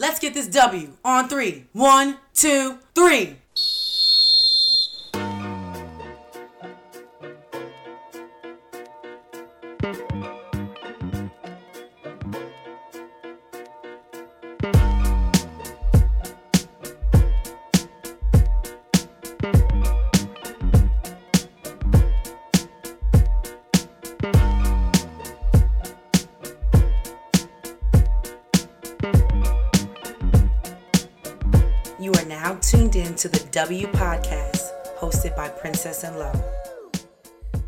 Let's get this W on three. One, two, three. W Podcast, hosted by Princess and Lo.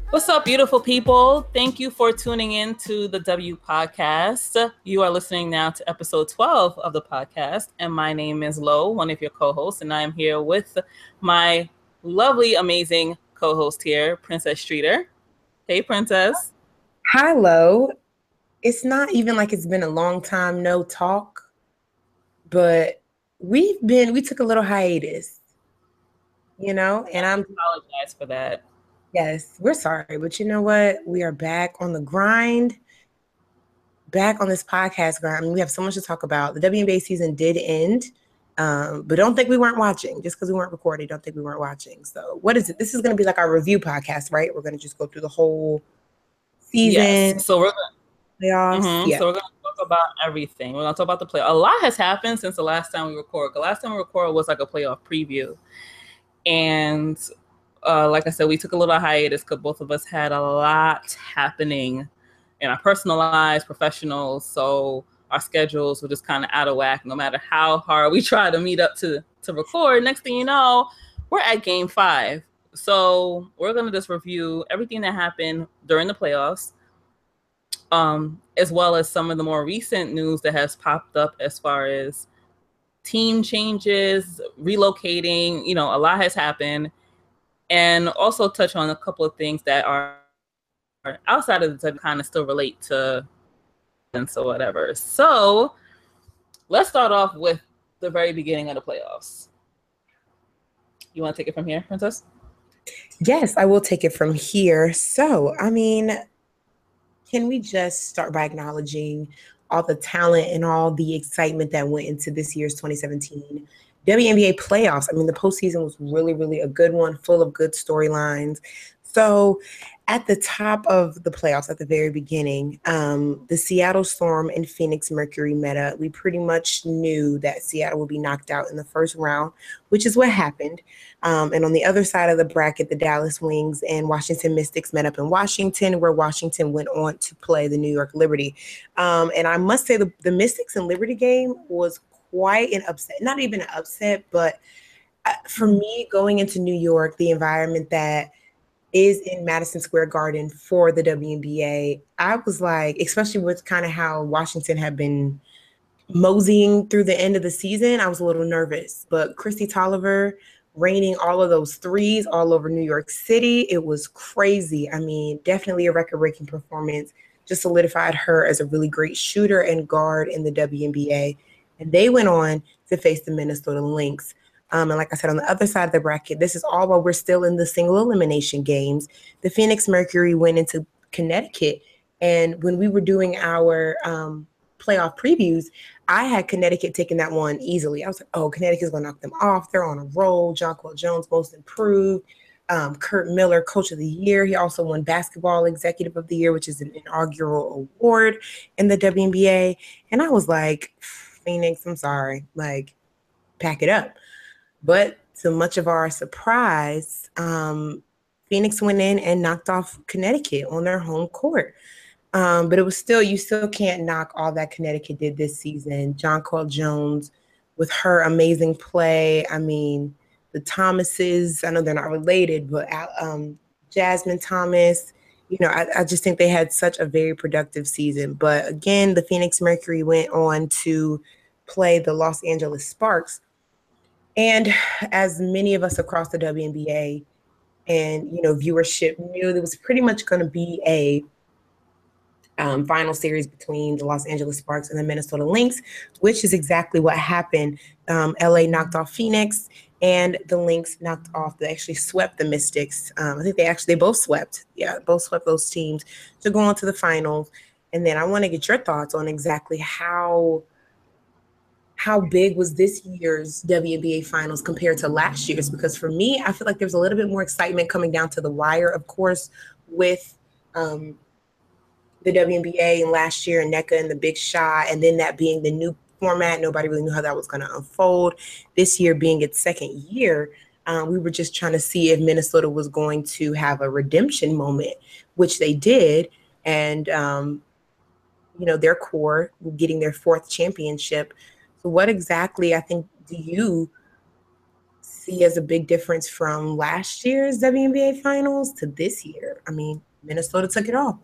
What's up, beautiful people? Thank you for tuning in to the W Podcast. You are listening now to episode 12 of the podcast, and my name is Lo, one of your co hosts, and I am here with my lovely, amazing co host here, Princess Streeter. Hey, Princess. Hi, Lo. It's not even like it's been a long time no talk, but we've been, we took a little hiatus, you know, and I'm, apologize for that. yes, we're sorry, but you know what? We are back on the grind, back on this podcast grind. I mean, we have so much to talk about. The WNBA season did end, um, but don't think we weren't watching just because we weren't recording. Don't think we weren't watching. So, what is it? This is going to be like our review podcast, right? We're going to just go through the whole season, Yes. So we're gonna playoffs. Mhm. Yeah. So we're gonna talk about everything. We're gonna talk about the play. A lot has happened since the last time we recorded. The last time we recorded was like a playoff preview, and uh, like I said, we took a little hiatus because both of us had a lot happening in our personal lives, professional. So our schedules were just kind of out of whack. No matter how hard we try to meet up to to record, next thing you know, we're at game five. So we're gonna just review everything that happened during the playoffs um, as well as some of the more recent news that has popped up as far as team changes, relocating. You know, a lot has happened, and also touch on a couple of things that are outside of the kind of still relate to and so whatever. So let's start off with the very beginning of the playoffs. You want to take it from here, Princess? Yes, I will take it from here. So, I mean, can we just start by acknowledging all the talent and all the excitement that went into this year's 2017 WNBA playoffs? I mean, the postseason was really, really a good one, full of good storylines. So, at the top of the playoffs, at the very beginning, um, the Seattle Storm and Phoenix Mercury met up. We pretty much knew that Seattle would be knocked out in the first round, which is what happened. Um, and on the other side of the bracket, the Dallas Wings and Washington Mystics met up in Washington, where Washington went on to play the New York Liberty. Um, and I must say, the, the Mystics and Liberty game was quite an upset. Not even an upset, but uh, for me, going into New York, the environment that is in Madison Square Garden for the WNBA, I was like, especially with kind of how Washington had been moseying through the end of the season, I was a little nervous. But Kristi Toliver raining all of those threes all over New York City, it was crazy. I mean, definitely a record breaking performance. Just solidified her as a really great shooter and guard in the WNBA. And they went on to face the Minnesota Lynx. Um, and like I said, on the other side of the bracket, this is all while we're still in the single elimination games. The Phoenix Mercury went into Connecticut. And when we were doing our um, playoff previews, I had Connecticut taking that one easily. I was like, oh, Connecticut's going to knock them off. They're on a roll. Jonquel Jones, most improved. Um, Curt Miller, coach of the year. He also won basketball executive of the year, which is an inaugural award in the WNBA. And I was like, Phoenix, I'm sorry. Like, pack it up. But to much of our surprise, um, Phoenix went in and knocked off Connecticut on their home court. Um, but it was still, you still can't knock all that Connecticut did this season. Jonquel Jones with her amazing play. I mean, the Thomases, I know they're not related, but um, Jasmine Thomas, you know, I, I just think they had such a very productive season. But again, the Phoenix Mercury went on to play the Los Angeles Sparks. And as many of us across the WNBA and you know viewership knew there was pretty much going to be a um, final series between the Los Angeles Sparks and the Minnesota Lynx, which is exactly what happened. Um, LA knocked off Phoenix, and the Lynx knocked off. They actually swept the Mystics. Um, I think they actually they both swept. Yeah, both swept those teams to go on to the finals. And then I want to get your thoughts on exactly how how big was this year's WNBA finals compared to last year's? Because for me, I feel like there's a little bit more excitement coming down to the wire, of course, with um, the WNBA and last year and Nneka and the big shot, and then that being the new format. Nobody really knew how that was going to unfold. This year being its second year, um, we were just trying to see if Minnesota was going to have a redemption moment, which they did. And, um, you know, their core getting their fourth championship. So, what exactly I think do you see as a big difference from last year's WNBA finals to this year? I mean, Minnesota took it all.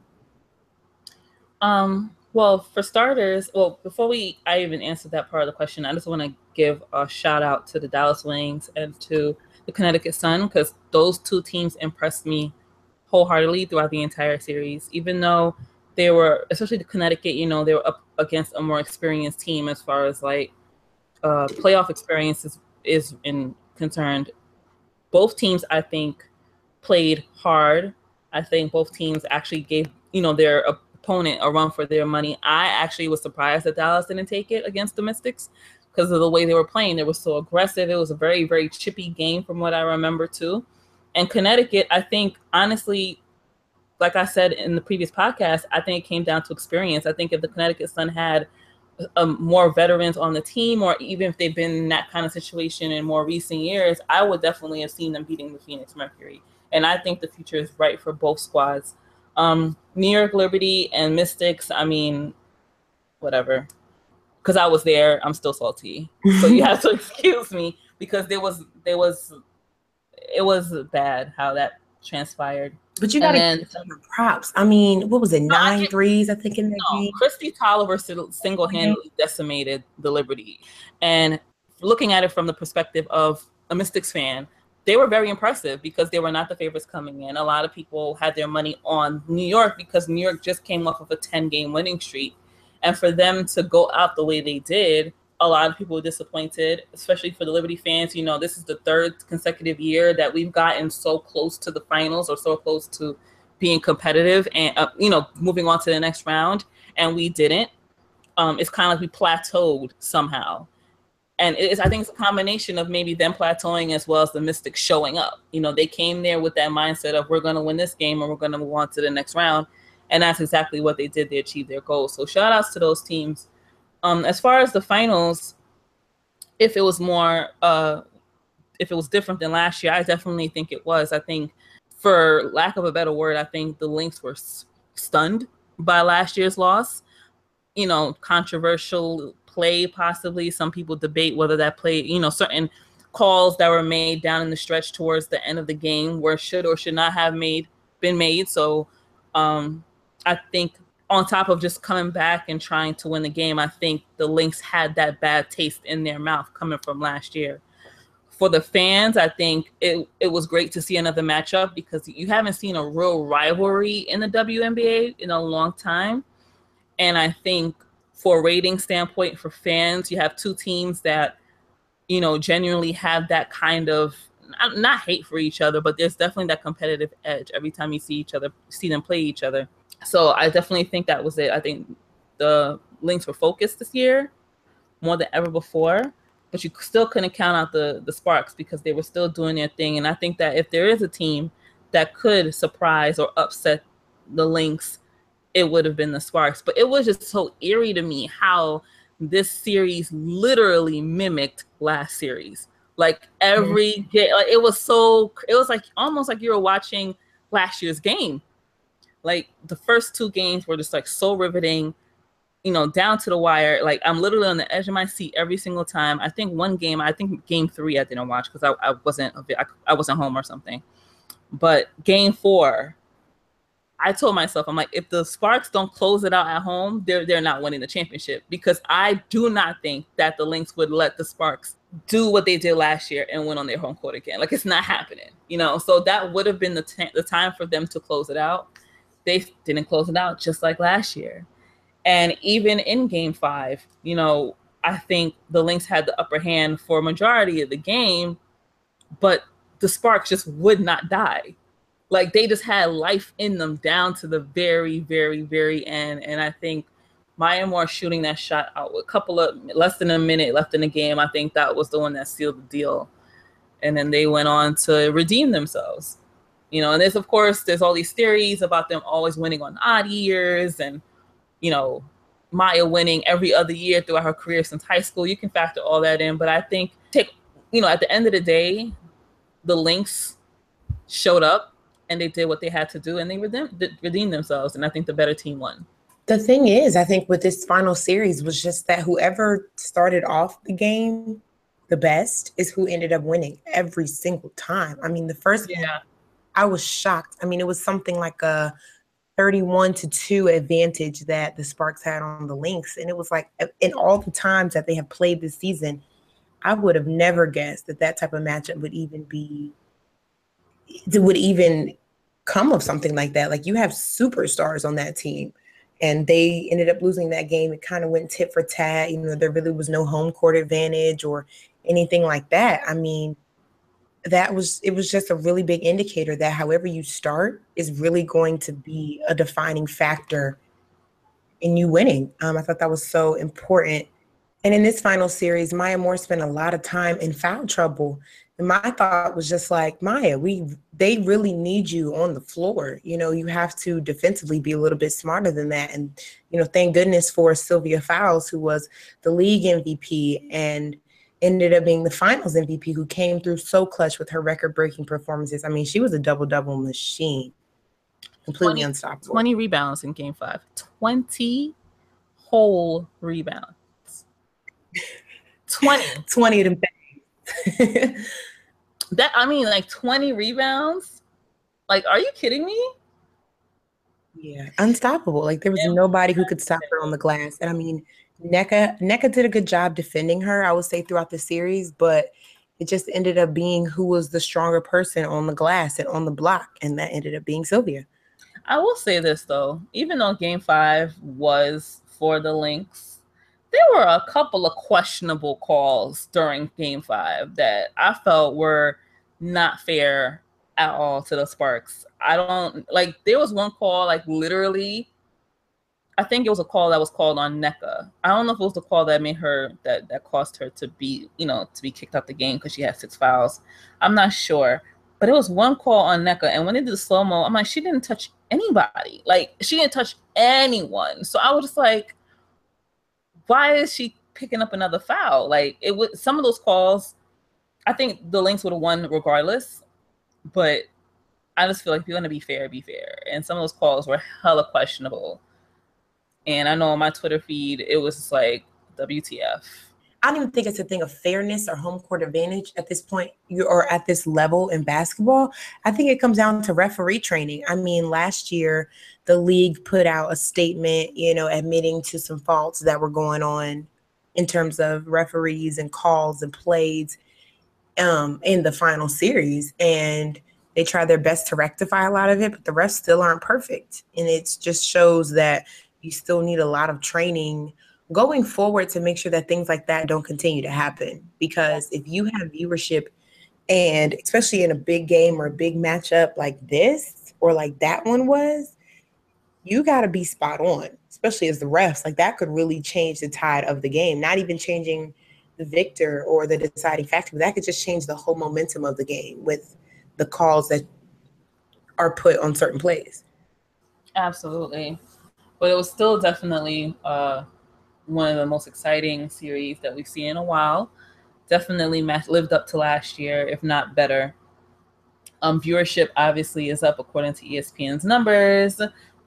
Um, well, for starters, well, before we I even answer that part of the question, I just want to give a shout out to the Dallas Wings and to the Connecticut Sun because those two teams impressed me wholeheartedly throughout the entire series. Even though they were, especially the Connecticut, you know, they were up against a more experienced team as far as like uh, playoff experience is, is in concerned. Both teams, I think, played hard. I think both teams actually gave you know their opponent a run for their money. I actually was surprised that Dallas didn't take it against the Mystics because of the way they were playing. They were so aggressive. It was a very, very chippy game from what I remember too. And Connecticut, I think honestly, like I said in the previous podcast, I think it came down to experience. I think if the Connecticut Sun had um, more veterans on the team, or even if they've been in that kind of situation in more recent years, I would definitely have seen them beating the Phoenix Mercury. And I think the future is bright for both squads. Um, New York Liberty and Mystics, I mean, whatever. Because I was there, I'm still salty. So you have to excuse me because there was there was it was bad how that transpired. But you got to props. I mean, what was it? Nine I threes, I think, in that no, game. Kristi Toliver single-handedly mm-hmm. decimated the Liberty, and looking at it from the perspective of a Mystics fan, they were very impressive because they were not the favorites coming in. A lot of people had their money on New York because New York just came off of a 10 game winning streak. And for them to go out the way they did, a lot of people were disappointed, especially for the Liberty fans. You know, this is the third consecutive year that we've gotten so close to the finals or so close to being competitive and, uh, you know, moving on to the next round. And we didn't. Um, it's kind of like we plateaued somehow and it's I think it's a combination of maybe them plateauing as well as the Mystics showing up. You know, they came there with that mindset of we're going to win this game and we're going to move on to the next round, and that's exactly what they did. They achieved their goals. So shout outs to those teams. Um, as far as the finals, if it was more, uh, if it was different than last year, I definitely think it was. I think, for lack of a better word, I think the Lynx were stunned by last year's loss. You know, controversial play possibly some people debate whether that play you know certain calls that were made down in the stretch towards the end of the game were should or should not have made been made so um i think on top of just coming back and trying to win the game i think the lynx had that bad taste in their mouth coming from last year for the fans i think it, it was great to see another matchup because you haven't seen a real rivalry in the WNBA in a long time and i think for a rating standpoint for fans, you have two teams that, you know, genuinely have that kind of not hate for each other, but there's definitely that competitive edge every time you see each other, see them play each other. So I definitely think that was it. I think the Lynx were focused this year more than ever before, but you still couldn't count out the the Sparks because they were still doing their thing. And I think that if there is a team that could surprise or upset the Lynx it would have been the Sparks. But it was just so eerie to me how this series literally mimicked last series. Like every mm-hmm. game, like it was so it was like almost like you were watching last year's game. Like the first two games were just like so riveting, you know, down to the wire. Like I'm literally on the edge of my seat every single time. I think one game, I think game three, I didn't watch because I, I wasn't I, I wasn't home or something. But game four, I told myself, I'm like, if the Sparks don't close it out at home, they're they're not winning the championship because I do not think that the Lynx would let the Sparks do what they did last year and win on their home court again. Like it's not happening, you know. So that would have been the t- the time for them to close it out. They didn't close it out just like last year, and even in Game Five, you know, I think the Lynx had the upper hand for majority of the game, but the Sparks just would not die like they just had life in them down to the very, very, very end. And I think Maya Moore shooting that shot out with a couple of less than a minute left in the game. I think that was the one that sealed the deal. And then they went on to redeem themselves. You know, and there's of course there's all these theories about them always winning on odd years and you know, Maya winning every other year throughout her career since high school. You can factor all that in, but I think take you know, at the end of the day, the Lynx showed up and they did what they had to do and they redeemed, redeemed themselves and I think the better team won. The thing is, I think with this final series was just that whoever started off the game the best is who ended up winning every single time. I mean, the first yeah. I was shocked. I mean, it was something like a 31 to 2 advantage that the Sparks had on the Lynx. And it was like, in all the times that they have played this season, I would have never guessed that that type of matchup would even be, would even come of something like that. Like you have superstars on that team and they ended up losing that game. It kind of went tit for tat. You know, there really was no home court advantage or anything like that. I mean, that was it was just a really big indicator that however you start is really going to be a defining factor in you winning. Um, I thought that was so important. And in this final series, Maya Moore spent a lot of time in foul trouble. And my thought was just like, Maya, we they really need you on the floor. You know, you have to defensively be a little bit smarter than that. And, you know, thank goodness for Sylvia Fowles, who was the league MVP and ended up being the finals MVP, who came through so clutch with her record breaking performances. I mean, she was a double double machine, completely 20, unstoppable. 20 rebounds in game five, 20 whole rebounds. 20. 20 of them that I mean, like 20 rebounds. Like, are you kidding me? Yeah, unstoppable. Like there was yeah. nobody who could stop her on the glass. And I mean, Nneka Nneka did a good job defending her, I would say, throughout the series, but it just ended up being who was the stronger person on the glass and on the block, and that ended up being Sylvia. I will say this though, even though game five was for the Lynx, there were a couple of questionable calls during game five that I felt were not fair at all to the Sparks. I don't like there was one call, like literally, I think it was a call that was called on Nneka. I don't know if it was the call that made her that that caused her to be, you know, to be kicked out the game because she had six fouls. I'm not sure. But it was one call on Nneka, and when they did the slow mo, I'm like, she didn't touch anybody. Like she didn't touch anyone. So I was just like, why is she picking up another foul? Like it was some of those calls, I think the Lynx would have won regardless, but I just feel like if you're gonna be fair, be fair. And some of those calls were hella questionable. And I know on my Twitter feed, it was just like WTF. I don't even think it's a thing of fairness or home court advantage at this point you or at this level in basketball. I think it comes down to referee training. I mean, last year the league put out a statement, you know, admitting to some faults that were going on in terms of referees and calls and plays um, in the final series. And they try their best to rectify a lot of it, but the refs still aren't perfect. And it just shows that you still need a lot of training going forward to make sure that things like that don't continue to happen. Because if you have viewership, and especially in a big game or a big matchup like this or like that one was, you got to be spot on, especially as the refs. Like that could really change the tide of the game, not even changing the victor or the deciding factor, but that could just change the whole momentum of the game with the calls that are put on certain plays. Absolutely. But it was still definitely uh, one of the most exciting series that we've seen in a while. Definitely lived up to last year, if not better. Um, viewership obviously is up according to ESPN's numbers.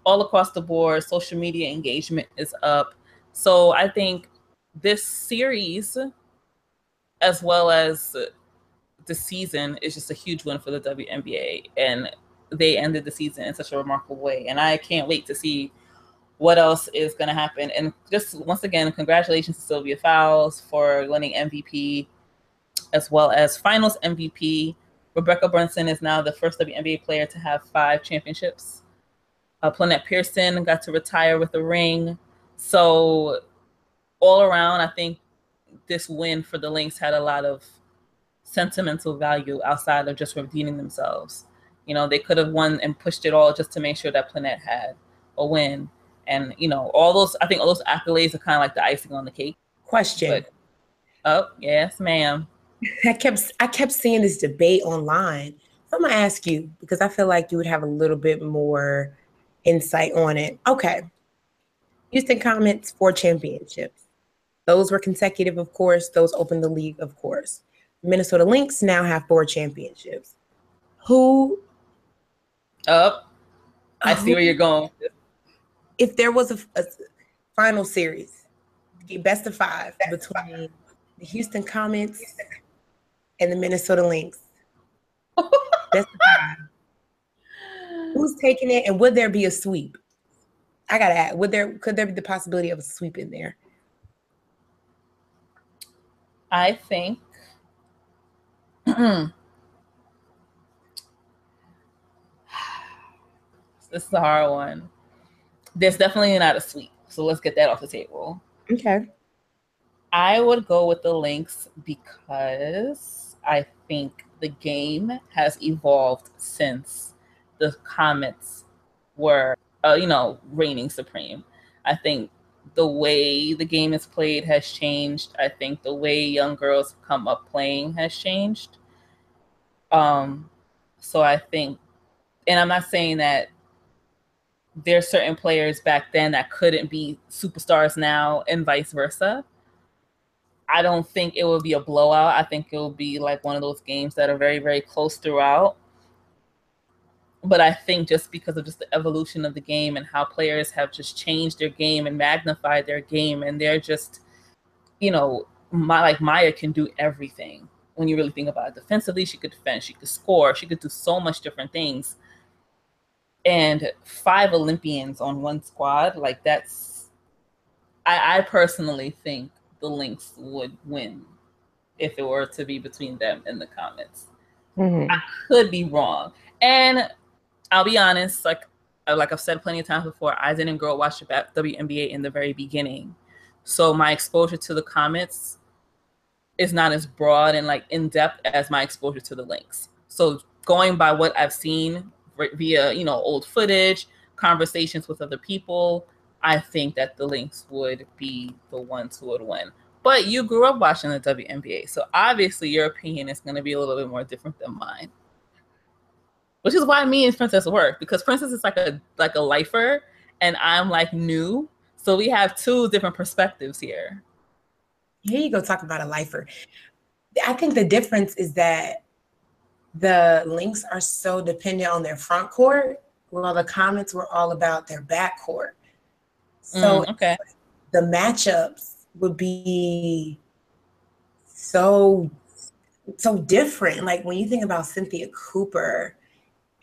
All across the board, social media engagement is up. So I think this series, as well as the season, is just a huge win for the WNBA. And they ended the season in such a remarkable way. And I can't wait to see what else is going to happen. And just once again, congratulations to Sylvia Fowles for winning MVP as well as finals MVP. Rebekkah Brunson is now the first WNBA player to have five championships. Uh, Plenette Pierson got to retire with a ring. So, all around, I think this win for the Lynx had a lot of sentimental value outside of just redeeming themselves. You know, they could have won and pushed it all just to make sure that Plenette had a win And you know, all those I think all those accolades are kind of like the icing on the cake. Question. But, oh yes, ma'am. I kept I kept seeing this debate online. So I'm gonna ask you because I feel like you would have a little bit more insight on it. Okay. Houston Comets four championships. Those were consecutive, of course. Those opened the league, of course. Minnesota Lynx now have four championships. Who? Up. Oh, I see where you're going. If there was a, a final series, best of five between the Houston Comets and the Minnesota Lynx, best of five. Who's taking it, and would there be a sweep? I gotta add, would there could there be the possibility of a sweep in there? I think this is a hard one. There's definitely not a sweep. So let's get that off the table. Okay. I would go with the Lynx because I think the game has evolved since the Comets were, uh, you know, reigning supreme. I think the way the game is played has changed. I think the way young girls come up playing has changed. Um, so I think, and I'm not saying that there's certain players back then that couldn't be superstars now and vice versa. I don't think it will be a blowout. I think it will be like one of those games that are very, very close throughout but I think just because of just the evolution of the game and how players have just changed their game and magnified their game, and they're just, you know, my like Maya can do everything. When you really think about it, defensively, she could defend, she could score, she could do so much different things. And five Olympians on one squad, like that's, I, I personally think the Lynx would win if it were to be between them and the Comets. Mm-hmm. I could be wrong. And I'll be honest, like uh, like I've said plenty of times before, I didn't grow up watching WNBA in the very beginning, so my exposure to the Comets is not as broad and like in depth as my exposure to the Lynx. So going by what I've seen via you know old footage, conversations with other people, I think that the Lynx would be the ones who would win. But you grew up watching the WNBA, so obviously your opinion is going to be a little bit more different than mine which is why me and Princess work because Princess is like a like a lifer and I'm like new. So we have two different perspectives here. Here you go talk about a lifer. I think the difference is that the Lynx are so dependent on their front court, while the Comets were all about their back court. So mm, okay. the matchups would be so so different. Like when you think about Cynthia Cooper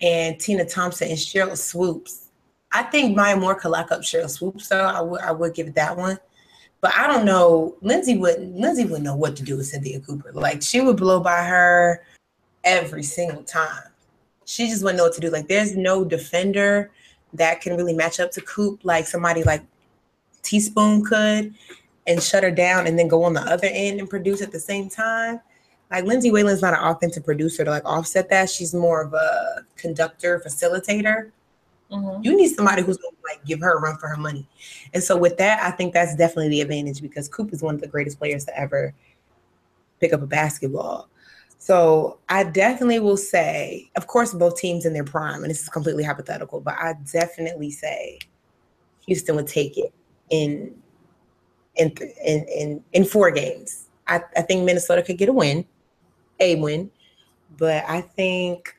and Tina Thompson and Sheryl Swoopes. I think Maya Moore could lock up Sheryl Swoopes, though. I would I would give it that one. But I don't know. Lindsay wouldn't Lindsay wouldn't know what to do with Cynthia Cooper. Like she would blow by her every single time. She just wouldn't know what to do. Like there's no defender that can really match up to Coop like somebody like Teaspoon could and shut her down and then go on the other end and produce at the same time like Lindsay Whalen's not an authentic producer to like offset that. She's more of a conductor, facilitator. Mm-hmm. You need somebody who's going to like give her a run for her money. And so with that, I think that's definitely the advantage because Coop is one of the greatest players to ever pick up a basketball. So I definitely will say, of course, both teams in their prime, and this is completely hypothetical, but I definitely say Houston would take it in in in in, in four games. I, I think Minnesota could get a win a win. But I think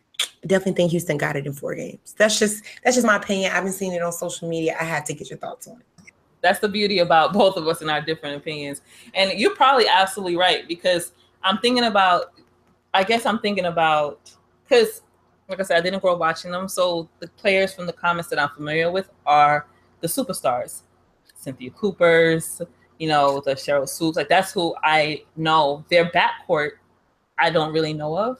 definitely think Houston got it in four games. That's just that's just my opinion. I've been seeing it on social media. I had to get your thoughts on it. That's the beauty about both of us and our different opinions. And you're probably absolutely right because I'm thinking about I guess I'm thinking about because like I said, I didn't grow up watching them. So the players from the Comets that I'm familiar with are the superstars. Cynthia Cooper's, you know, the Sheryl Swoopes. Like that's who I know. Their backcourt I don't really know of.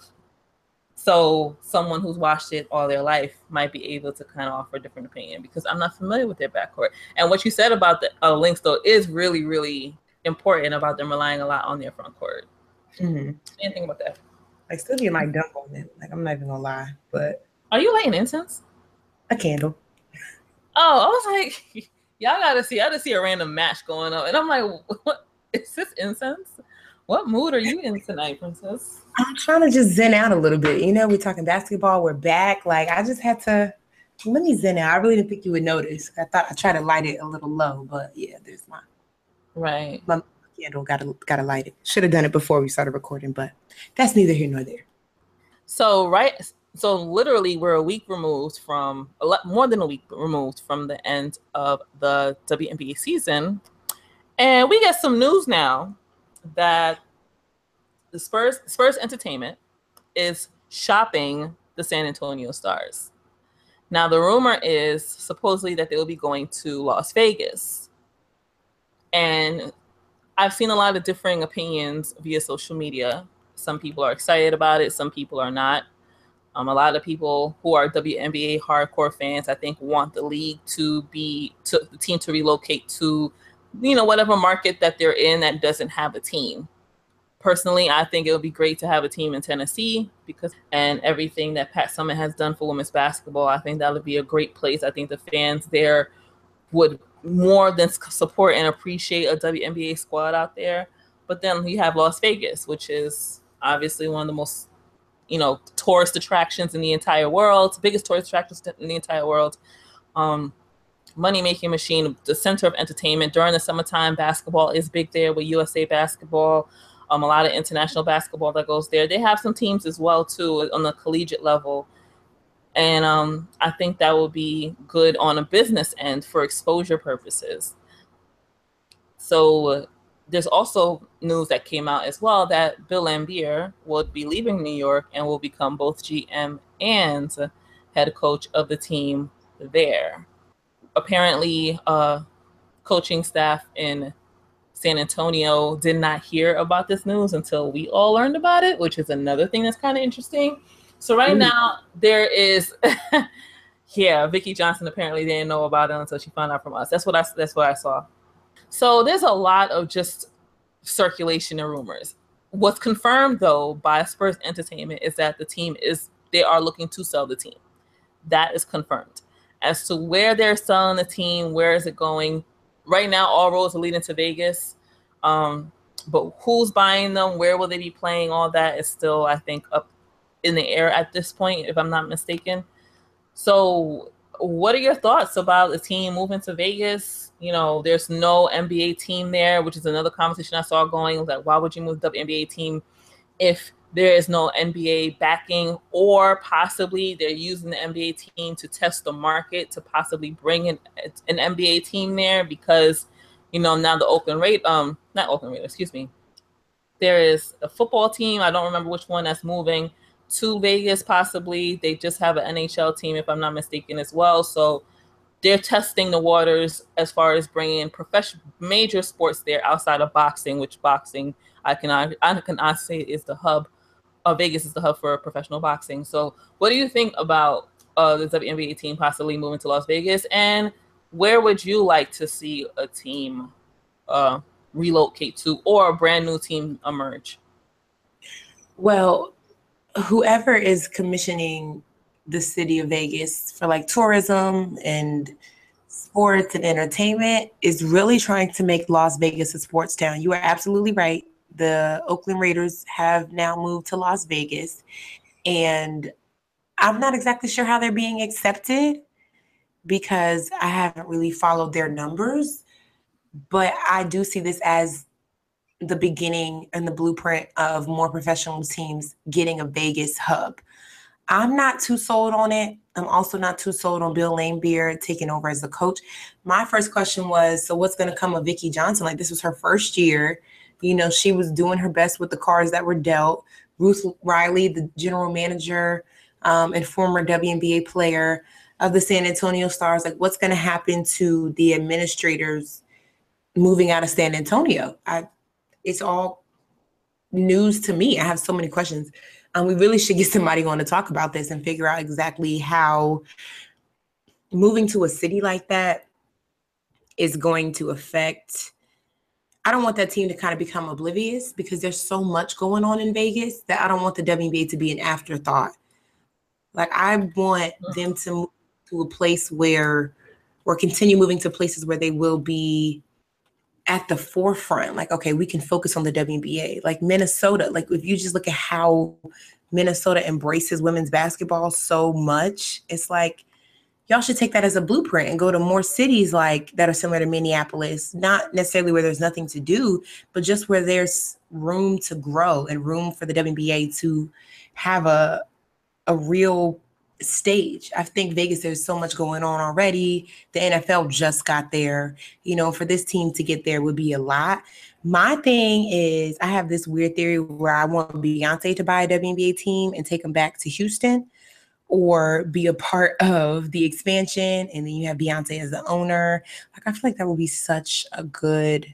So someone who's watched it all their life might be able to kind of offer a different opinion because I'm not familiar with their backcourt. And what you said about the uh, Lynx though is really, really important about them relying a lot on their front court. Mm-hmm. Anything about that? Like Sylvia might dump on them. Like I'm not even gonna lie, but are you lighting incense? A candle. Oh, I was like, y'all gotta see. I gotta see a random match going on, and I'm like, what is this incense? What mood are you in tonight, princess? I'm trying to just zen out a little bit. You know, we're talking basketball. We're back. Like I just had to let me zen out. I really didn't think you would notice. I thought I tried to light it a little low, but yeah, there's my right. My candle got to got light it. Should have done it before we started recording, but that's neither here nor there. So right, so literally we're a week removed from a lot more than a week removed from the end of the WNBA season, and we get some news now that the Spurs Spurs Entertainment is shopping the San Antonio Stars. Now the rumor is supposedly that they will be going to Las Vegas. And I've seen a lot of differing opinions via social media. Some people are excited about it, some people are not. Um, a lot of people who are WNBA hardcore fans, I think, want the league to be to the team to relocate to, you know, whatever market that they're in that doesn't have a team personally, I think it would be great to have a team in Tennessee because and everything that Pat Summitt has done for women's basketball, I think that would be a great place. I think the fans there would more than support and appreciate a WNBA squad out there. But then you have Las Vegas, which is obviously one of the most you know tourist attractions in the entire world, biggest tourist attractions in the entire world. Um, money making machine, the center of entertainment during the summertime. Basketball is big there with USA Basketball um, a lot of international basketball that goes there. They have some teams as well too on the collegiate level, and um, I think that will be good on a business end for exposure purposes. So there's also news that came out as well that Bill Laimbeer will be leaving New York and will become both GM and head coach of the team there. Apparently, uh, coaching staff in San Antonio did not hear about this news until we all learned about it, which is another thing that's kind of interesting. So right now there is yeah, Vicki Johnson apparently didn't know about it until she found out from us. That's what I that's what I saw. So there's a lot of just circulation and rumors. What's confirmed though by Spurs Entertainment is that the team is they are looking to sell the team. That is confirmed. As to where they're selling the team, where is it going? right now all roads are leading to Vegas. Um, but who's buying them? Where will they be playing? All that is still, I think, up in the air at this point, if I'm not mistaken. So, what are your thoughts about the team moving to Vegas? You know, there's no NBA team there, which is another conversation I saw going. Like, why would you move the NBA team if there is no NBA backing, or possibly they're using the NBA team to test the market to possibly bring an, an NBA team there because, you know, now the Oakland rate, um, not Oakland rate, excuse me. There is a football team. I don't remember which one that's moving to Vegas. Possibly they just have an NHL team, if I'm not mistaken, as well. So they're testing the waters as far as bringing professional major sports there outside of boxing, which boxing I can I can say is the hub uh, Vegas is the hub for professional boxing. So, what do you think about uh, the WNBA team possibly moving to Las Vegas? And where would you like to see a team uh, relocate to or a brand new team emerge? Well, whoever is commissioning the city of Vegas for like tourism and sports and entertainment is really trying to make Las Vegas a sports town. You are absolutely right the Oakland Raiders have now moved to Las Vegas. And I'm not exactly sure how they're being accepted because I haven't really followed their numbers. But I do see this as the beginning and the blueprint of more professional teams getting a Vegas hub. I'm not too sold on it. I'm also not too sold on Bill Laimbeer taking over as the coach. My first question was, so what's going to come of Vicki Johnson? Like this was her first year. You know, she was doing her best with the cards that were dealt. Ruth Riley, the general manager um, and former WNBA player of the San Antonio Stars, like what's going to happen to the administrators moving out of San Antonio? I, it's all news to me. I have so many questions. Um, we really should get somebody on to talk about this and figure out exactly how moving to a city like that is going to affect I don't want that team to kind of become oblivious because there's so much going on in Vegas that I don't want the WNBA to be an afterthought. Like I want them to move to a place where or continue moving to places where they will be at the forefront. Like, okay, we can focus on the WNBA. Like Minnesota, like if you just look at how Minnesota embraces women's basketball so much, it's like y'all should take that as a blueprint and go to more cities like that are similar to Minneapolis, not necessarily where there's nothing to do, but just where there's room to grow and room for the WNBA to have a a real stage. I think Vegas there's so much going on already. The NFL just got there. You know, for this team to get there would be a lot. My thing is I have this weird theory where I want Beyonce to buy a WNBA team and take them back to Houston or be a part of the expansion and then you have Beyonce as the owner. Like I feel like that would be such a good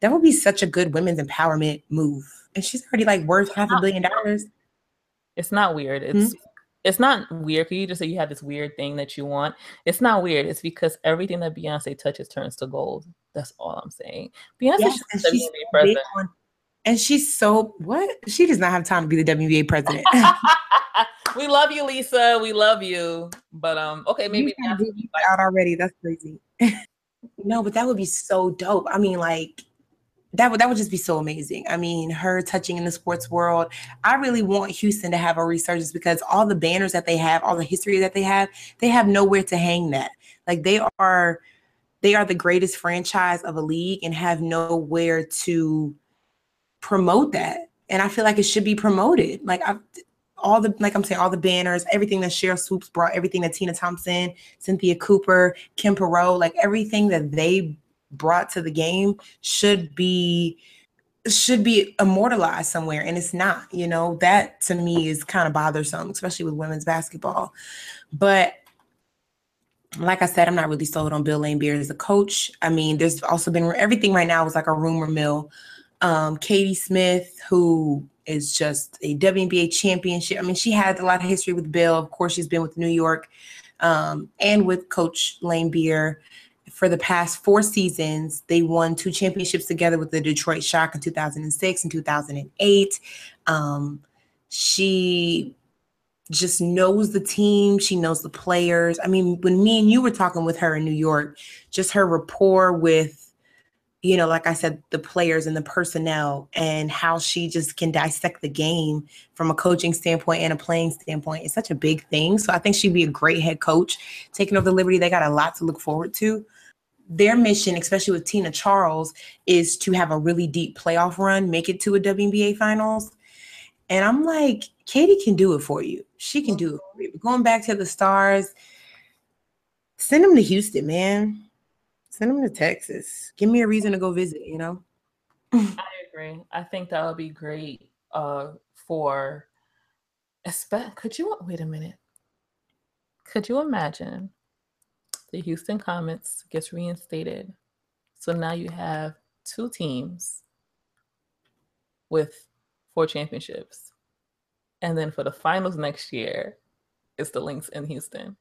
that would be such a good women's empowerment move. And she's already like worth half a billion dollars. It's not weird. It's mm-hmm. It's not weird. Can you just say you have this weird thing that you want? It's not weird. It's because everything that Beyonce touches turns to gold. That's all I'm saying. Beyonce yes, and she's, so and she's so what? She does not have time to be the WNBA president. we love you, Lisa. We love you. But um, okay, maybe out already. That's crazy. no, but that would be so dope. I mean, like that would that would just be so amazing. I mean, her touching in the sports world. I really want Houston to have a resurgence because all the banners that they have, all the history that they have, they have nowhere to hang that. Like they are they are the greatest franchise of a league and have nowhere to promote that. And I feel like it should be promoted. Like I've all the like I'm saying, all the banners, everything that Sheryl Swoopes brought, everything that Tina Thompson, Cynthia Cooper, Kim Perrot, like everything that they brought to the game should be should be immortalized somewhere and it's not you know that to me is kind of bothersome especially with women's basketball but like i said i'm not really sold on bill Lane laimbeer as a coach i mean there's also been everything right now is like a rumor mill um, katie smith who is just a WNBA championship. I mean, she had a lot of history with Bill. Of course, she's been with New York um, and with Coach Laimbeer for the past four seasons. They won two championships together with the Detroit Shock in 2006 and 2008. Um, she just knows the team. She knows the players. I mean, when me and you were talking with her in New York, just her rapport with you know, like I said, the players and the personnel and how she just can dissect the game from a coaching standpoint and a playing standpoint is such a big thing. So I think she'd be a great head coach taking over the Liberty. They got a lot to look forward to. Their mission, especially with Tina Charles, is to have a really deep playoff run, make it to a WNBA finals. And I'm like, Katie can do it for you. She can do it. Going back to the stars, send them to Houston, man Send them to Texas. Give me a reason to go visit, you know? I agree. I think that would be great uh, for, could you, wait a minute. Could you imagine the Houston Comets gets reinstated? So now you have two teams with four championships. And then for the finals next year, it's the Lynx in Houston.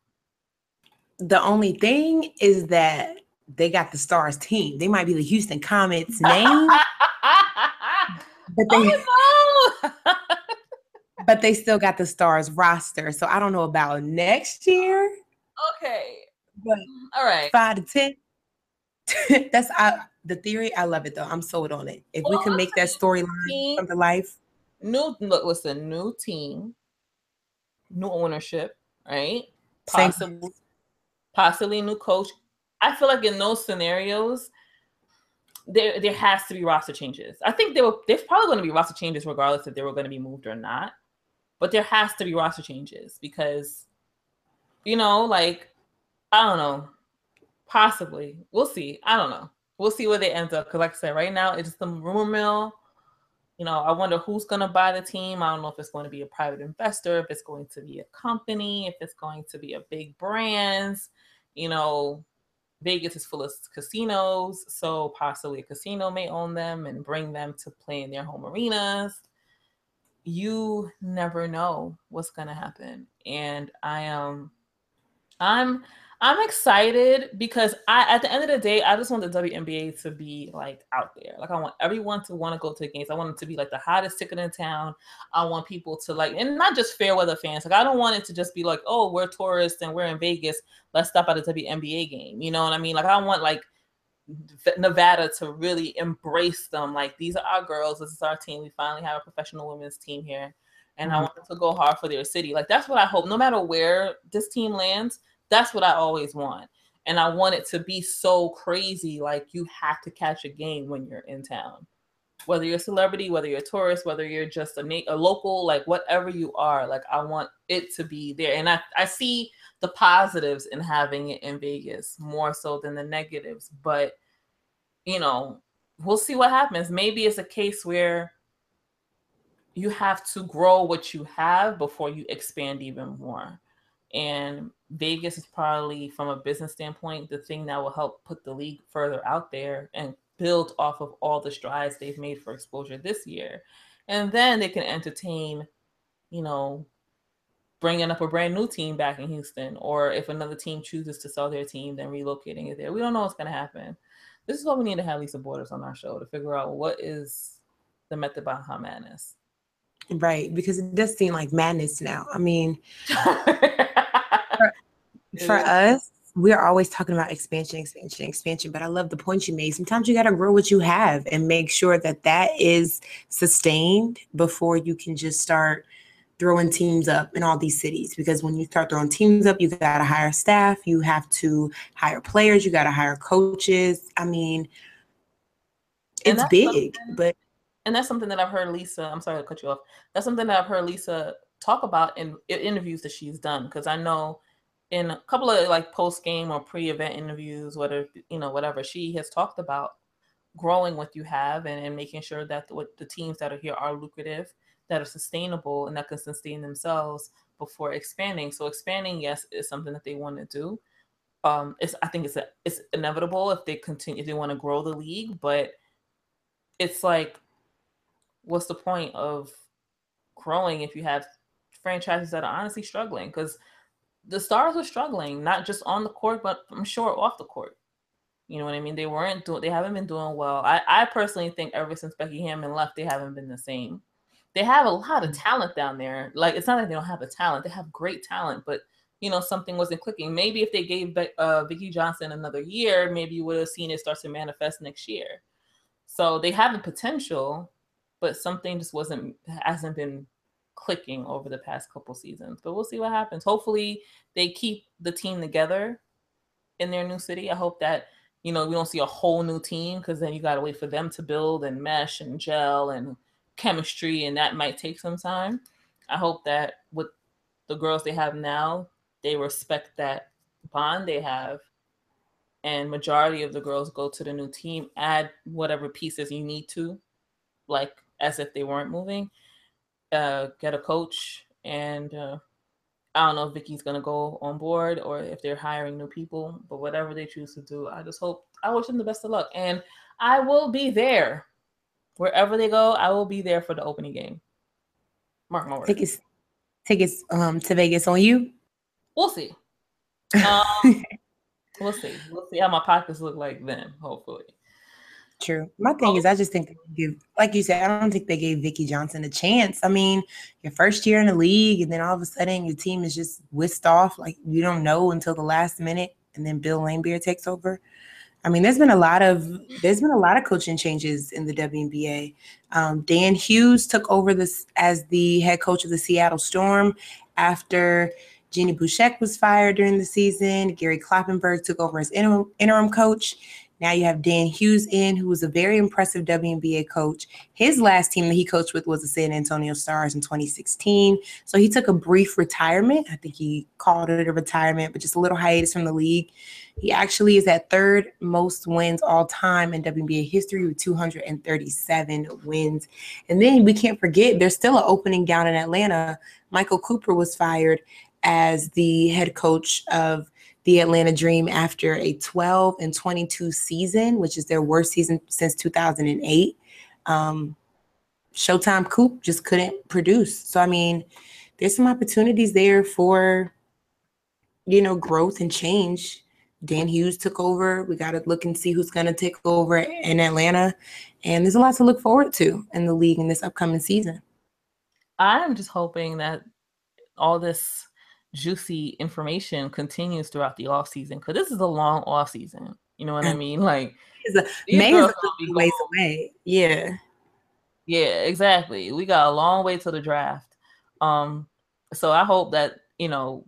The only thing is that they got the Stars team. They might be the Houston Comets name. but they oh, no. but they still got the Stars roster. So I don't know about next year. Okay. But all right. Five to ten. That's I, the theory. I love it though. I'm sold on it. If well, we can make that storyline come to life. New look, listen, new team, new ownership, right? Possibly, possibly new coach. I feel like in those scenarios, there there has to be roster changes. I think there were there's probably going to be roster changes regardless if they were going to be moved or not. But there has to be roster changes because, you know, like I don't know, possibly we'll see. I don't know. We'll see where they end up. Because like I said, right now it's a rumor mill. You know, I wonder who's going to buy the team. I don't know if it's going to be a private investor, if it's going to be a company, if it's going to be a big brands. You know, Vegas is full of casinos, so possibly a casino may own them and bring them to play in their home arenas. You never know what's going to happen. And I am um, I'm I'm excited because I, at the end of the day, I just want the WNBA to be like out there. Like I want everyone to want to go to the games. I want it to be like the hottest ticket in town. I want people to like, and not just fair weather fans. Like I don't want it to just be like, oh, we're tourists and we're in Vegas. Let's stop at a WNBA game. You know what I mean? Like I want like Nevada to really embrace them. Like these are our girls. This is our team. We finally have a professional women's team here, and mm-hmm. I want them to go hard for their city. Like that's what I hope. No matter where this team lands that's what I always want. And I want it to be so crazy. Like you have to catch a game when you're in town. Whether you're a celebrity, whether you're a tourist, whether you're just a, na- a local, like whatever you are, like I want it to be there. And I, I see the positives in having it in Vegas more so than the negatives. But, you know, we'll see what happens. Maybe it's a case where you have to grow what you have before you expand even more. And Vegas is probably, from a business standpoint, the thing that will help put the league further out there and build off of all the strides they've made for exposure this year. And then they can entertain, you know, bringing up a brand new team back in Houston, or if another team chooses to sell their team, then relocating it there. We don't know what's going to happen. This is what we need to have Lisa Borders on our show to figure out what is the method behind madness. Right, because it does seem like madness now. I mean, for us, we're always talking about expansion, expansion, expansion. But I love the point you made. Sometimes you got to grow what you have and make sure that that is sustained before you can just start throwing teams up in all these cities. Because when you start throwing teams up, you got to hire staff, you have to hire players, you got to hire coaches. I mean, it's big, but and that's something that I've heard Lisa. I'm sorry to cut you off. That's something that I've heard Lisa talk about in, in interviews that she's done because I know in a couple of like post game or pre event interviews, whatever you know, whatever she has talked about growing what you have and, and making sure that the, what the teams that are here are lucrative, that are sustainable, and that can sustain themselves before expanding. So expanding, yes, is something that they want to do. Um, it's I think it's a, it's inevitable if they continue if they want to grow the league, but it's like what's the point of growing if you have franchises that are honestly struggling? Because the stars were struggling, not just on the court, but I'm sure off the court. You know what I mean? They weren't doing. They haven't been doing well. I, I personally think ever since Becky Hammon left, they haven't been the same. They have a lot of mm. talent down there. Like it's not like they don't have the talent. They have great talent, but you know something wasn't clicking. Maybe if they gave uh, Vickie Johnson another year, maybe you would have seen it start to manifest next year. So they have the potential, but something just wasn't hasn't been clicking over the past couple seasons. But we'll see what happens. Hopefully they keep the team together in their new city. I hope that you know we don't see a whole new team because then you got to wait for them to build and mesh and gel and chemistry, and that might take some time. I hope that with the girls they have now, they respect that bond they have and majority of the girls go to the new team add whatever pieces you need to like as if they weren't moving. Uh, get a coach, and uh, I don't know if Vickie's gonna go on board or if they're hiring new people. But whatever they choose to do, I just hope I wish them the best of luck, and I will be there wherever they go. I will be there for the opening game. Mark my words. Tickets, tickets um to Vegas on you. We'll see. Um, we'll see. We'll see how my pockets look like then. Hopefully. True. My thing is, I just think give, like you said, I don't think they gave Vickie Johnson a chance. I mean, your first year in the league, and then all of a sudden your team is just whisked off. Like you don't know until the last minute, and then Bill Laimbeer takes over. I mean, there's been a lot of there's been a lot of coaching changes in the WNBA. Um, Dan Hughes took over this as the head coach of the Seattle Storm after Jenny Boucek was fired during the season. Gary Kloppenburg took over as interim, interim coach. Now you have Dan Hughes in, who was a very impressive WNBA coach. His last team that he coached with was the San Antonio Stars in 2016. So he took a brief retirement. I think he called it a retirement, but just a little hiatus from the league. He actually is at third most wins all time in WNBA history with 237 wins. And then we can't forget there's still an opening down in Atlanta. Michael Cooper was fired as the head coach of the Atlanta Dream after a 12 and 22 season, which is their worst season since 2008. Um, Showtime Coop just couldn't produce. So, I mean, there's some opportunities there for you know, growth and change. Dan Hughes took over. We got to look and see who's going to take over in Atlanta. And there's a lot to look forward to in the league in this upcoming season. I'm just hoping that all this juicy information continues throughout the off season because this is a long off season. You know what I mean? Like a, May is a ways away. Yeah. Yeah, exactly. We got a long way to the draft. Um, so I hope that, you know,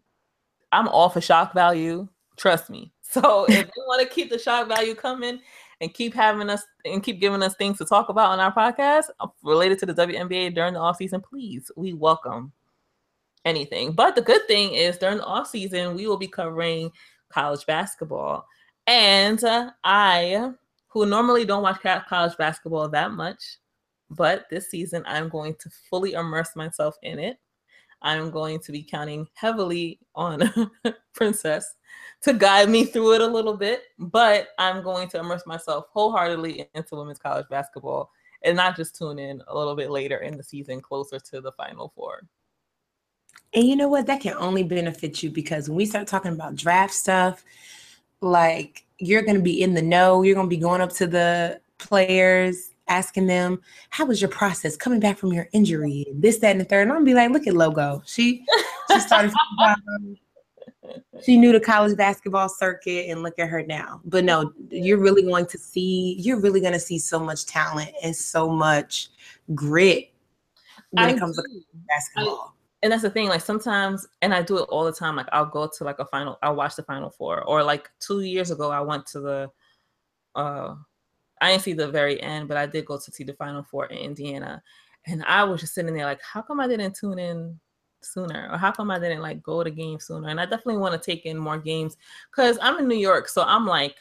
I'm all for shock value. Trust me. So if you want to keep the shock value coming and keep having us and keep giving us things to talk about on our podcast uh, related to the WNBA during the off season, please, we welcome anything. But the good thing is during the off season, we will be covering college basketball. And uh, I, who normally don't watch college basketball that much, but this season I'm going to fully immerse myself in it. I'm going to be counting heavily on Princess to guide me through it a little bit, but I'm going to immerse myself wholeheartedly into women's college basketball and not just tune in a little bit later in the season closer to the final four. And you know what? That can only benefit you because when we start talking about draft stuff, like you're going to be in the know, you're going to be going up to the players asking them, how was your process coming back from your injury? This, that, and the third. And I'm gonna be like, look at Logo. She she started she knew the college basketball circuit and look at her now. But no, you're really going to see, you're really gonna see so much talent and so much grit when I it comes do. to basketball. And that's the thing, like sometimes, and I do it all the time. Like I'll go to like a final, I'll watch the final four. Or like two years ago, I went to the uh I didn't see the very end, but I did go to see the Final Four in Indiana, and I was just sitting there like, how come I didn't tune in sooner, or how come I didn't like go to games sooner? And I definitely want to take in more games because I'm in New York, so I'm like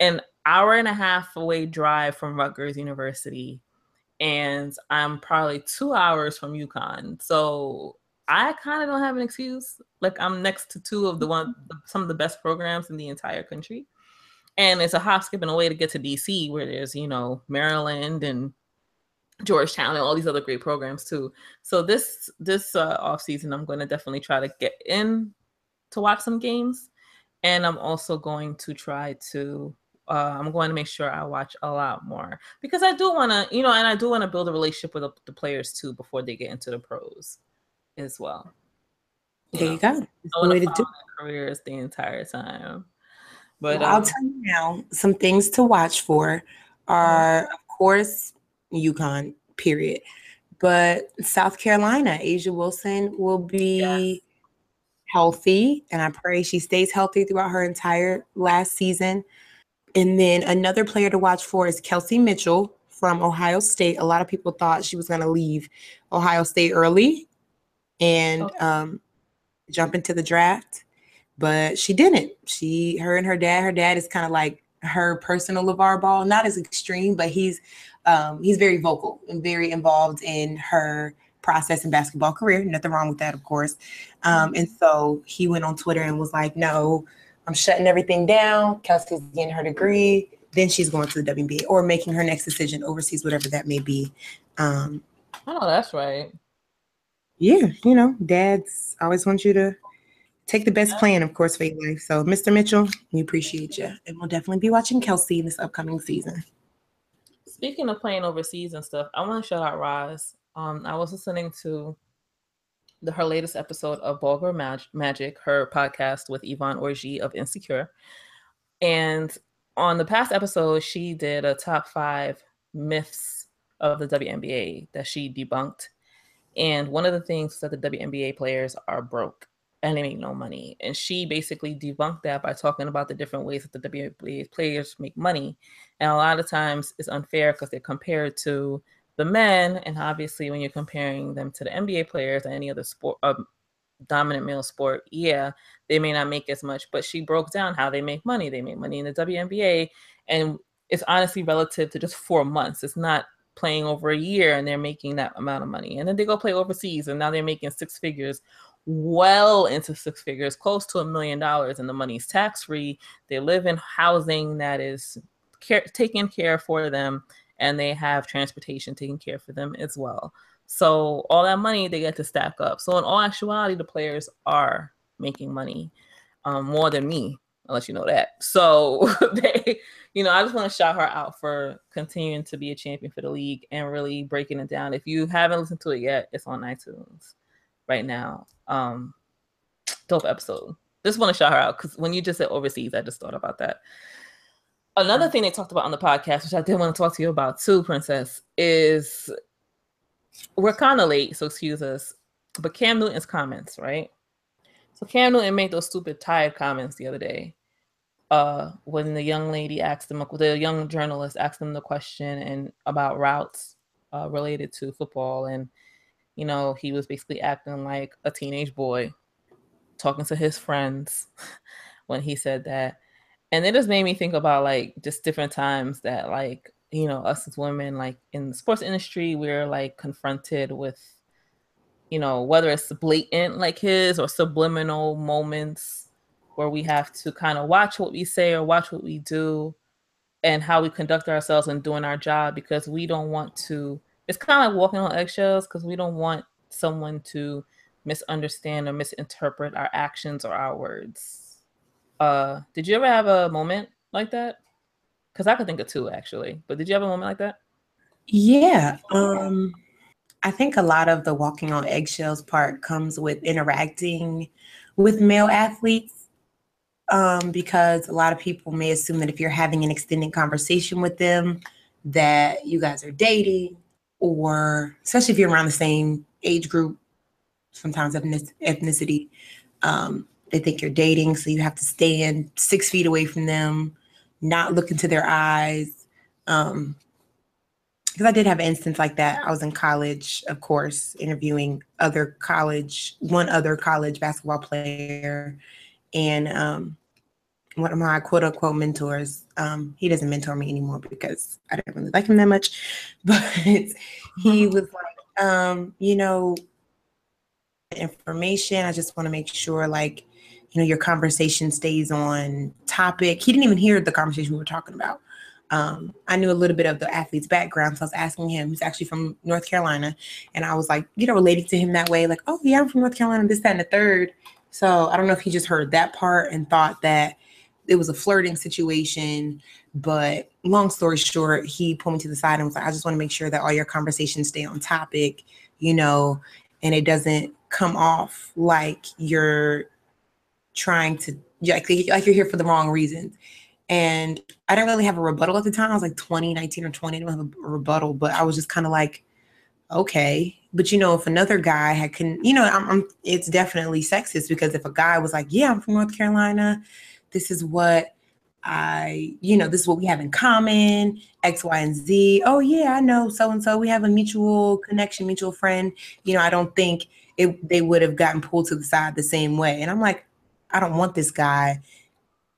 an hour and a half away drive from Rutgers University, and I'm probably two hours from UConn. So I kind of don't have an excuse. Like I'm next to two of the one some of the best programs in the entire country and it's a hop, skip, and a way to get to DC, where there's you know Maryland and Georgetown and all these other great programs too. So this this uh, off season, I'm going to definitely try to get in to watch some games, and I'm also going to try to. Uh, I'm going to make sure I watch a lot more because I do want to, you know, and I do want to build a relationship with the, players too before they get into the pros as well. You there know? you go. The way to do careers the entire time. But well, um, I'll tell you now, some things to watch for are, of course, UConn, period. But South Carolina, A'ja Wilson will be yes. healthy, and I pray she stays healthy throughout her entire last season. And then another player to watch for is Kelsey Mitchell from Ohio State. A lot of people thought she was going to leave Ohio State early and okay. um, jump into the draft but she didn't. She, her and her dad, her dad is kind of like her personal LeVar Ball, not as extreme, but he's um, he's very vocal and very involved in her process and basketball career. Nothing wrong with that, of course. Um, and so he went on Twitter and was like, "No, I'm shutting everything down. Kelsey's getting her degree. Then she's going to the WNBA or making her next decision overseas, whatever that may be." Um, oh, that's right. Yeah, you know, dads always want you to take the best plan, of course, for your life. So, Mr. Mitchell, we appreciate you. And we'll definitely be watching Kelsey in this upcoming season. Speaking of playing overseas and stuff, I want to shout out Roz. Um, I was listening to the, her latest episode of Vulgar Mag- Magic, her podcast with Yvonne Orji of Insecure. And on the past episode, she did a top five myths of the WNBA that she debunked. And one of the things that the WNBA players are broke and they make no money. And she basically debunked that by talking about the different ways that the WNBA players make money. And a lot of times it's unfair because they're compared to the men. And obviously, when you're comparing them to the NBA players or any other sport, uh, dominant male sport, yeah, they may not make as much. But she broke down how they make money. They make money in the WNBA. And it's honestly relative to just four months. It's not playing over a year and they're making that amount of money. And then they go play overseas and now they're making six figures well into six figures, close to a million dollars, and the money's tax free. They live in housing that is care, taken care for them, and they have transportation taken care for them as well. So all that money they get to stack up. So in all actuality, the players are making money um, more than me, unless you know that. So they, you know, I just want to shout her out for continuing to be a champion for the league and really breaking it down. If you haven't listened to it yet, it's on iTunes right now. Um, dope episode. Just want to shout her out because when you just said overseas, I just thought about that. Another thing they talked about on the podcast, which I did want to talk to you about too, Princess, is we're kind of late, so excuse us. But Cam Newton's comments, right? So Cam Newton made those stupid tired comments the other day. Uh, when the young lady asked him, the young journalist asked him the question and about routes uh, related to football, and you know he was basically acting like a teenage boy, talking to his friends when he said that, and it just made me think about like just different times that like you know us as women like in the sports industry we're like confronted with you know whether it's blatant like his or subliminal moments where we have to kind of watch what we say or watch what we do and how we conduct ourselves and doing our job because we don't want to it's kind of like walking on eggshells because we don't want someone to misunderstand or misinterpret our actions or our words uh did you ever have a moment like that because I could think of two actually. But did you have a moment like that? Yeah. Um, I think a lot of the walking on eggshells part comes with interacting with male athletes um, because a lot of people may assume that if you're having an extended conversation with them, that you guys are dating, or especially if you're around the same age group, sometimes ethnicity, um, they think you're dating, so you have to stand six feet away from them not look into their eyes. Um, because I did have an instance like that. I was in college, of course, interviewing other college, one other college basketball player, and um, one of my quote unquote mentors. Um, he doesn't mentor me anymore because I didn't really like him that much, but he was like, um, you know, information. I just want to make sure, like, you know your conversation stays on topic he didn't even hear the conversation we were talking about um, I knew a little bit of the athlete's background, so I was asking him. He's actually from North Carolina, and I was like, you know, relating to him that way, like, oh yeah, I'm from North Carolina, this, that, and the third. So I don't know if he just heard that part and thought that it was a flirting situation. But long story short, he pulled me to the side and was like, I just want to make sure that all your conversations stay on topic, you know, and it doesn't come off like you're trying to like, like you're here for the wrong reasons. And I didn't really have a rebuttal at the time. I was like 20, 19 or 20. I didn't have a rebuttal, but I was just kind of like, okay. But you know, if another guy had can, you know, I'm, I'm, it's definitely sexist because if a guy was like, yeah, I'm from North Carolina, this is what I, you know, this is what we have in common, X, Y, and Z. Oh yeah, I know so and so. We have a mutual connection, mutual friend. You know, I don't think it they would have gotten pulled to the side the same way. And I'm like, I don't want this guy.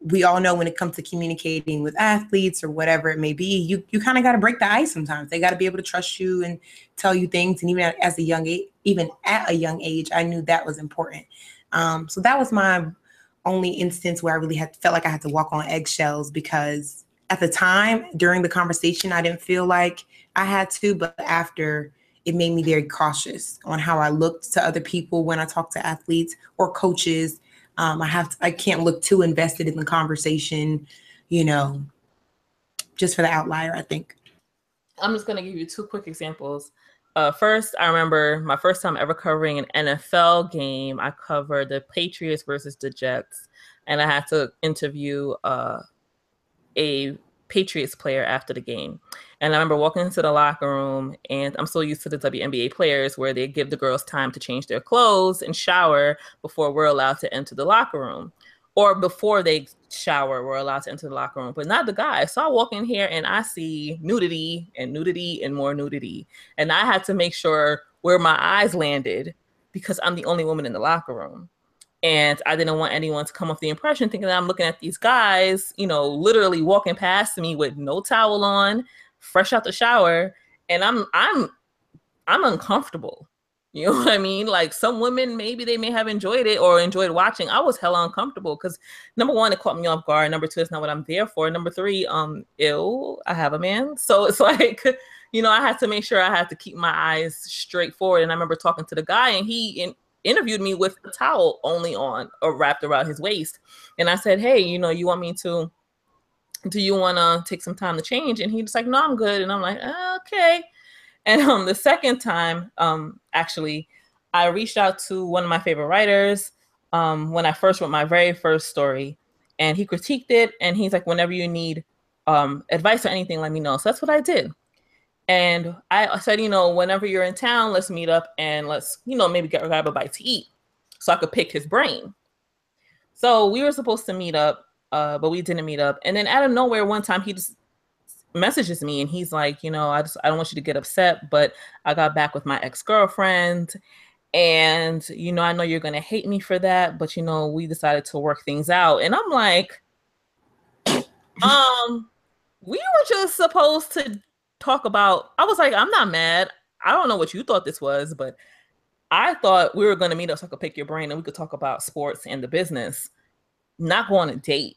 We all know when it comes to communicating with athletes or whatever it may be, you you kind of got to break the ice sometimes. They got to be able to trust you and tell you things. And even as a young age, even at a young age, I knew that was important. Um, so that was my only instance where I really had felt like I had to walk on eggshells because at the time during the conversation, I didn't feel like I had to, but after it made me very cautious on how I looked to other people when I talked to athletes or coaches um, I have to, I can't look too invested in the conversation, you know, just for the outlier, I think. I'm just going to give you two quick examples. Uh, first, I remember my first time ever covering an NFL game. I covered the Patriots versus the Jets, and I had to interview uh, a Patriots player after the game. And I remember walking into the locker room, and I'm so used to the WNBA players where they give the girls time to change their clothes and shower before we're allowed to enter the locker room. Or before they shower, we're allowed to enter the locker room, but not the guys. So I walk in here and I see nudity and nudity and more nudity. And I had to make sure where my eyes landed because I'm the only woman in the locker room. And I didn't want anyone to come off the impression thinking that I'm looking at these guys, you know, literally walking past me with no towel on, fresh out the shower, and I'm I'm I'm uncomfortable. You know what I mean? Like some women, maybe they may have enjoyed it or enjoyed watching. I was hella uncomfortable because number one, it caught me off guard. Number two, it's not what I'm there for. Number three, um, ill, I have a man. So it's like, you know, I had to make sure I had to keep my eyes straight forward. And I remember talking to the guy and he and interviewed me with a towel only on or wrapped around his waist. And I said, Hey, you know, you want me to do you want to take some time to change? And he's like, no, I'm good. And I'm like, okay. And um, the second time, um, actually, I reached out to one of my favorite writers um, when I first wrote my very first story, and he critiqued it. And he's like, whenever you need um, advice or anything, let me know. So that's what I did. And I said, you know, whenever you're in town, let's meet up and let's, you know, maybe get grab a bite to eat, so I could pick his brain. So we were supposed to meet up uh, but we didn't meet up. And then out of nowhere, one time he just messages me and he's like, you know, I just I don't want you to get upset, but I got back with my ex girlfriend, and you know, I know you're gonna hate me for that, but you know, we decided to work things out. And I'm like, um, we were just supposed to talk about. I was like, I'm not mad. I don't know what you thought this was, but I thought we were going to meet up so I could pick your brain and we could talk about sports and the business not go on a date.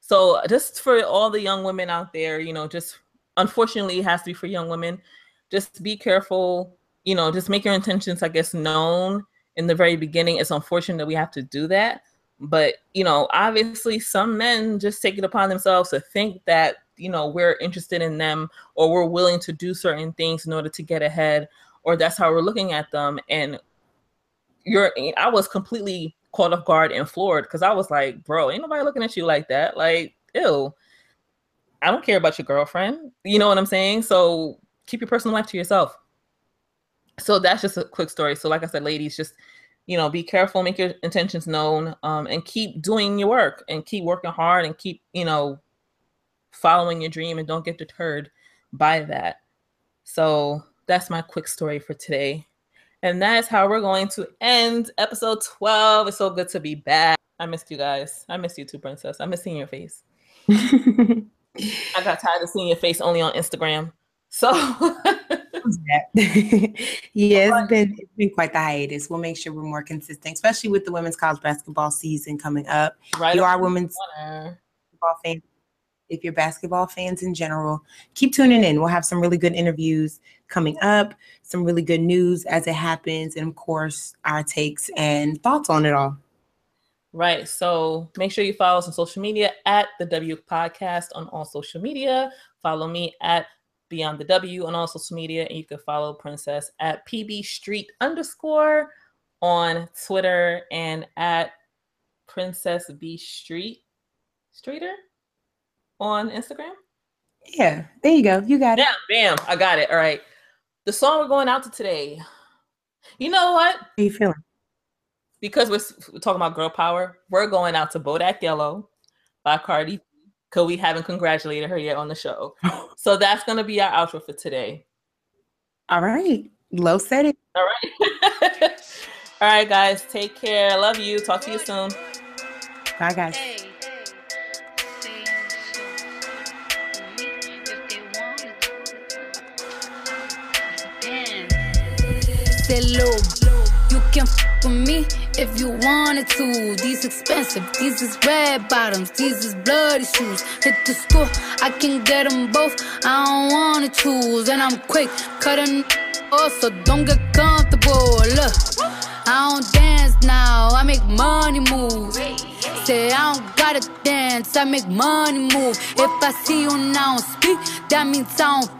So just for all the young women out there, you know, just unfortunately it has to be for young women. Just be careful, you know, just make your intentions, I guess, known in the very beginning. It's unfortunate that we have to do that. But, you know, obviously some men just take it upon themselves to think that, you know, we're interested in them or we're willing to do certain things in order to get ahead, or that's how we're looking at them. And you're I was completely caught off guard and floored because I was like, bro, ain't nobody looking at you like that. Like, ew. I don't care about your girlfriend. You know what I'm saying? So keep your personal life to yourself. So that's just a quick story. So, like I said, ladies, just you know, be careful, make your intentions known, um, and keep doing your work and keep working hard and keep, you know, following your dream and don't get deterred by that. So that's my quick story for today. And that is how we're going to end episode 12. It's so good to be back. I missed you guys. I missed you too, Princess. I miss seeing your face. I got tired of seeing your face only on Instagram. So yeah, it's been it's been quite the hiatus. We'll make sure we're more consistent, especially with the women's college basketball season coming up. Right. You are women's basketball fans if you're basketball fans in general, keep tuning in. We'll have some really good interviews coming up, some really good news as it happens, and of course, our takes and thoughts on it all. Right. So make sure you follow us on social media at the W Podcast on all social media. Follow me at Beyond the W on all social media, and you can follow Princess at PB Street underscore on Twitter and at Princess B Street Streeter on Instagram? Yeah, there you go. You got it. Yeah, bam. I got it. All right. The song we're going out to today. You know what? How you feeling? Because we're, we're talking about girl power, we're going out to Bodak Yellow by Cardi because we haven't congratulated her yet on the show. so that's going to be our outro for today. All right. Low said it. All right. All right, guys. Take care. Love you. Talk to you soon. Bye, guys. Said, look, you can f with me if you wanted to. These expensive, these is red bottoms, these is bloody shoes. Hit the school, I can get them both. I don't wanna choose, and I'm quick cutting off, so don't get comfortable. Look, I don't dance now, I make money move. Say I don't gotta dance, I make money move. If I see you now speak, that means I don't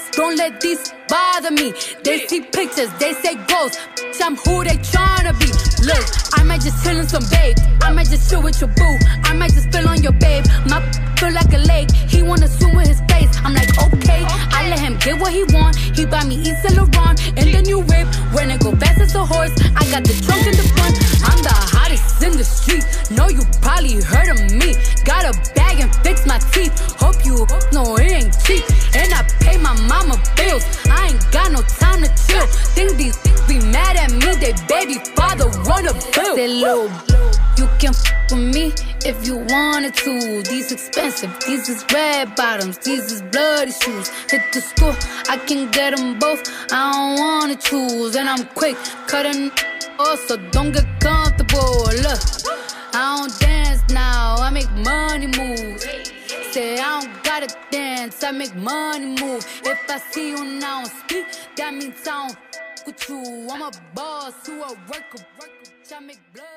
Don't let these bother me. They see pictures, they say ghosts. I'm who they tryna be. Look, I might just chill in some babe. I might just chill with your boo. I might just spill on your babe. My feel like a lake. He wanna swim with his face. I'm like, okay. I let him get what he want. He buy me Yves Saint Laurent in the new whip. When it go fast as a horse, I got the trunk in the front. I'm the hottest in the street. Know you probably heard of me. Got a bag and fix my teeth. Hope you know it ain't cheap. And I pay my mama bills. I ain't got no time to chill. Think these be mad at me, they baby father. run a bill. Say, little, you can f with me if you wanted to. These expensive, these is red bottoms, these is bloody shoes. Hit the school, I can get them both. I don't wanna choose, and I'm quick cutting so don't get comfortable. Look, I don't dance now, I make money moves. Say I don't gotta dance, I make money move. If I see you now speak, that means I don't with you. I'm a boss who a worker, worker. I make bloody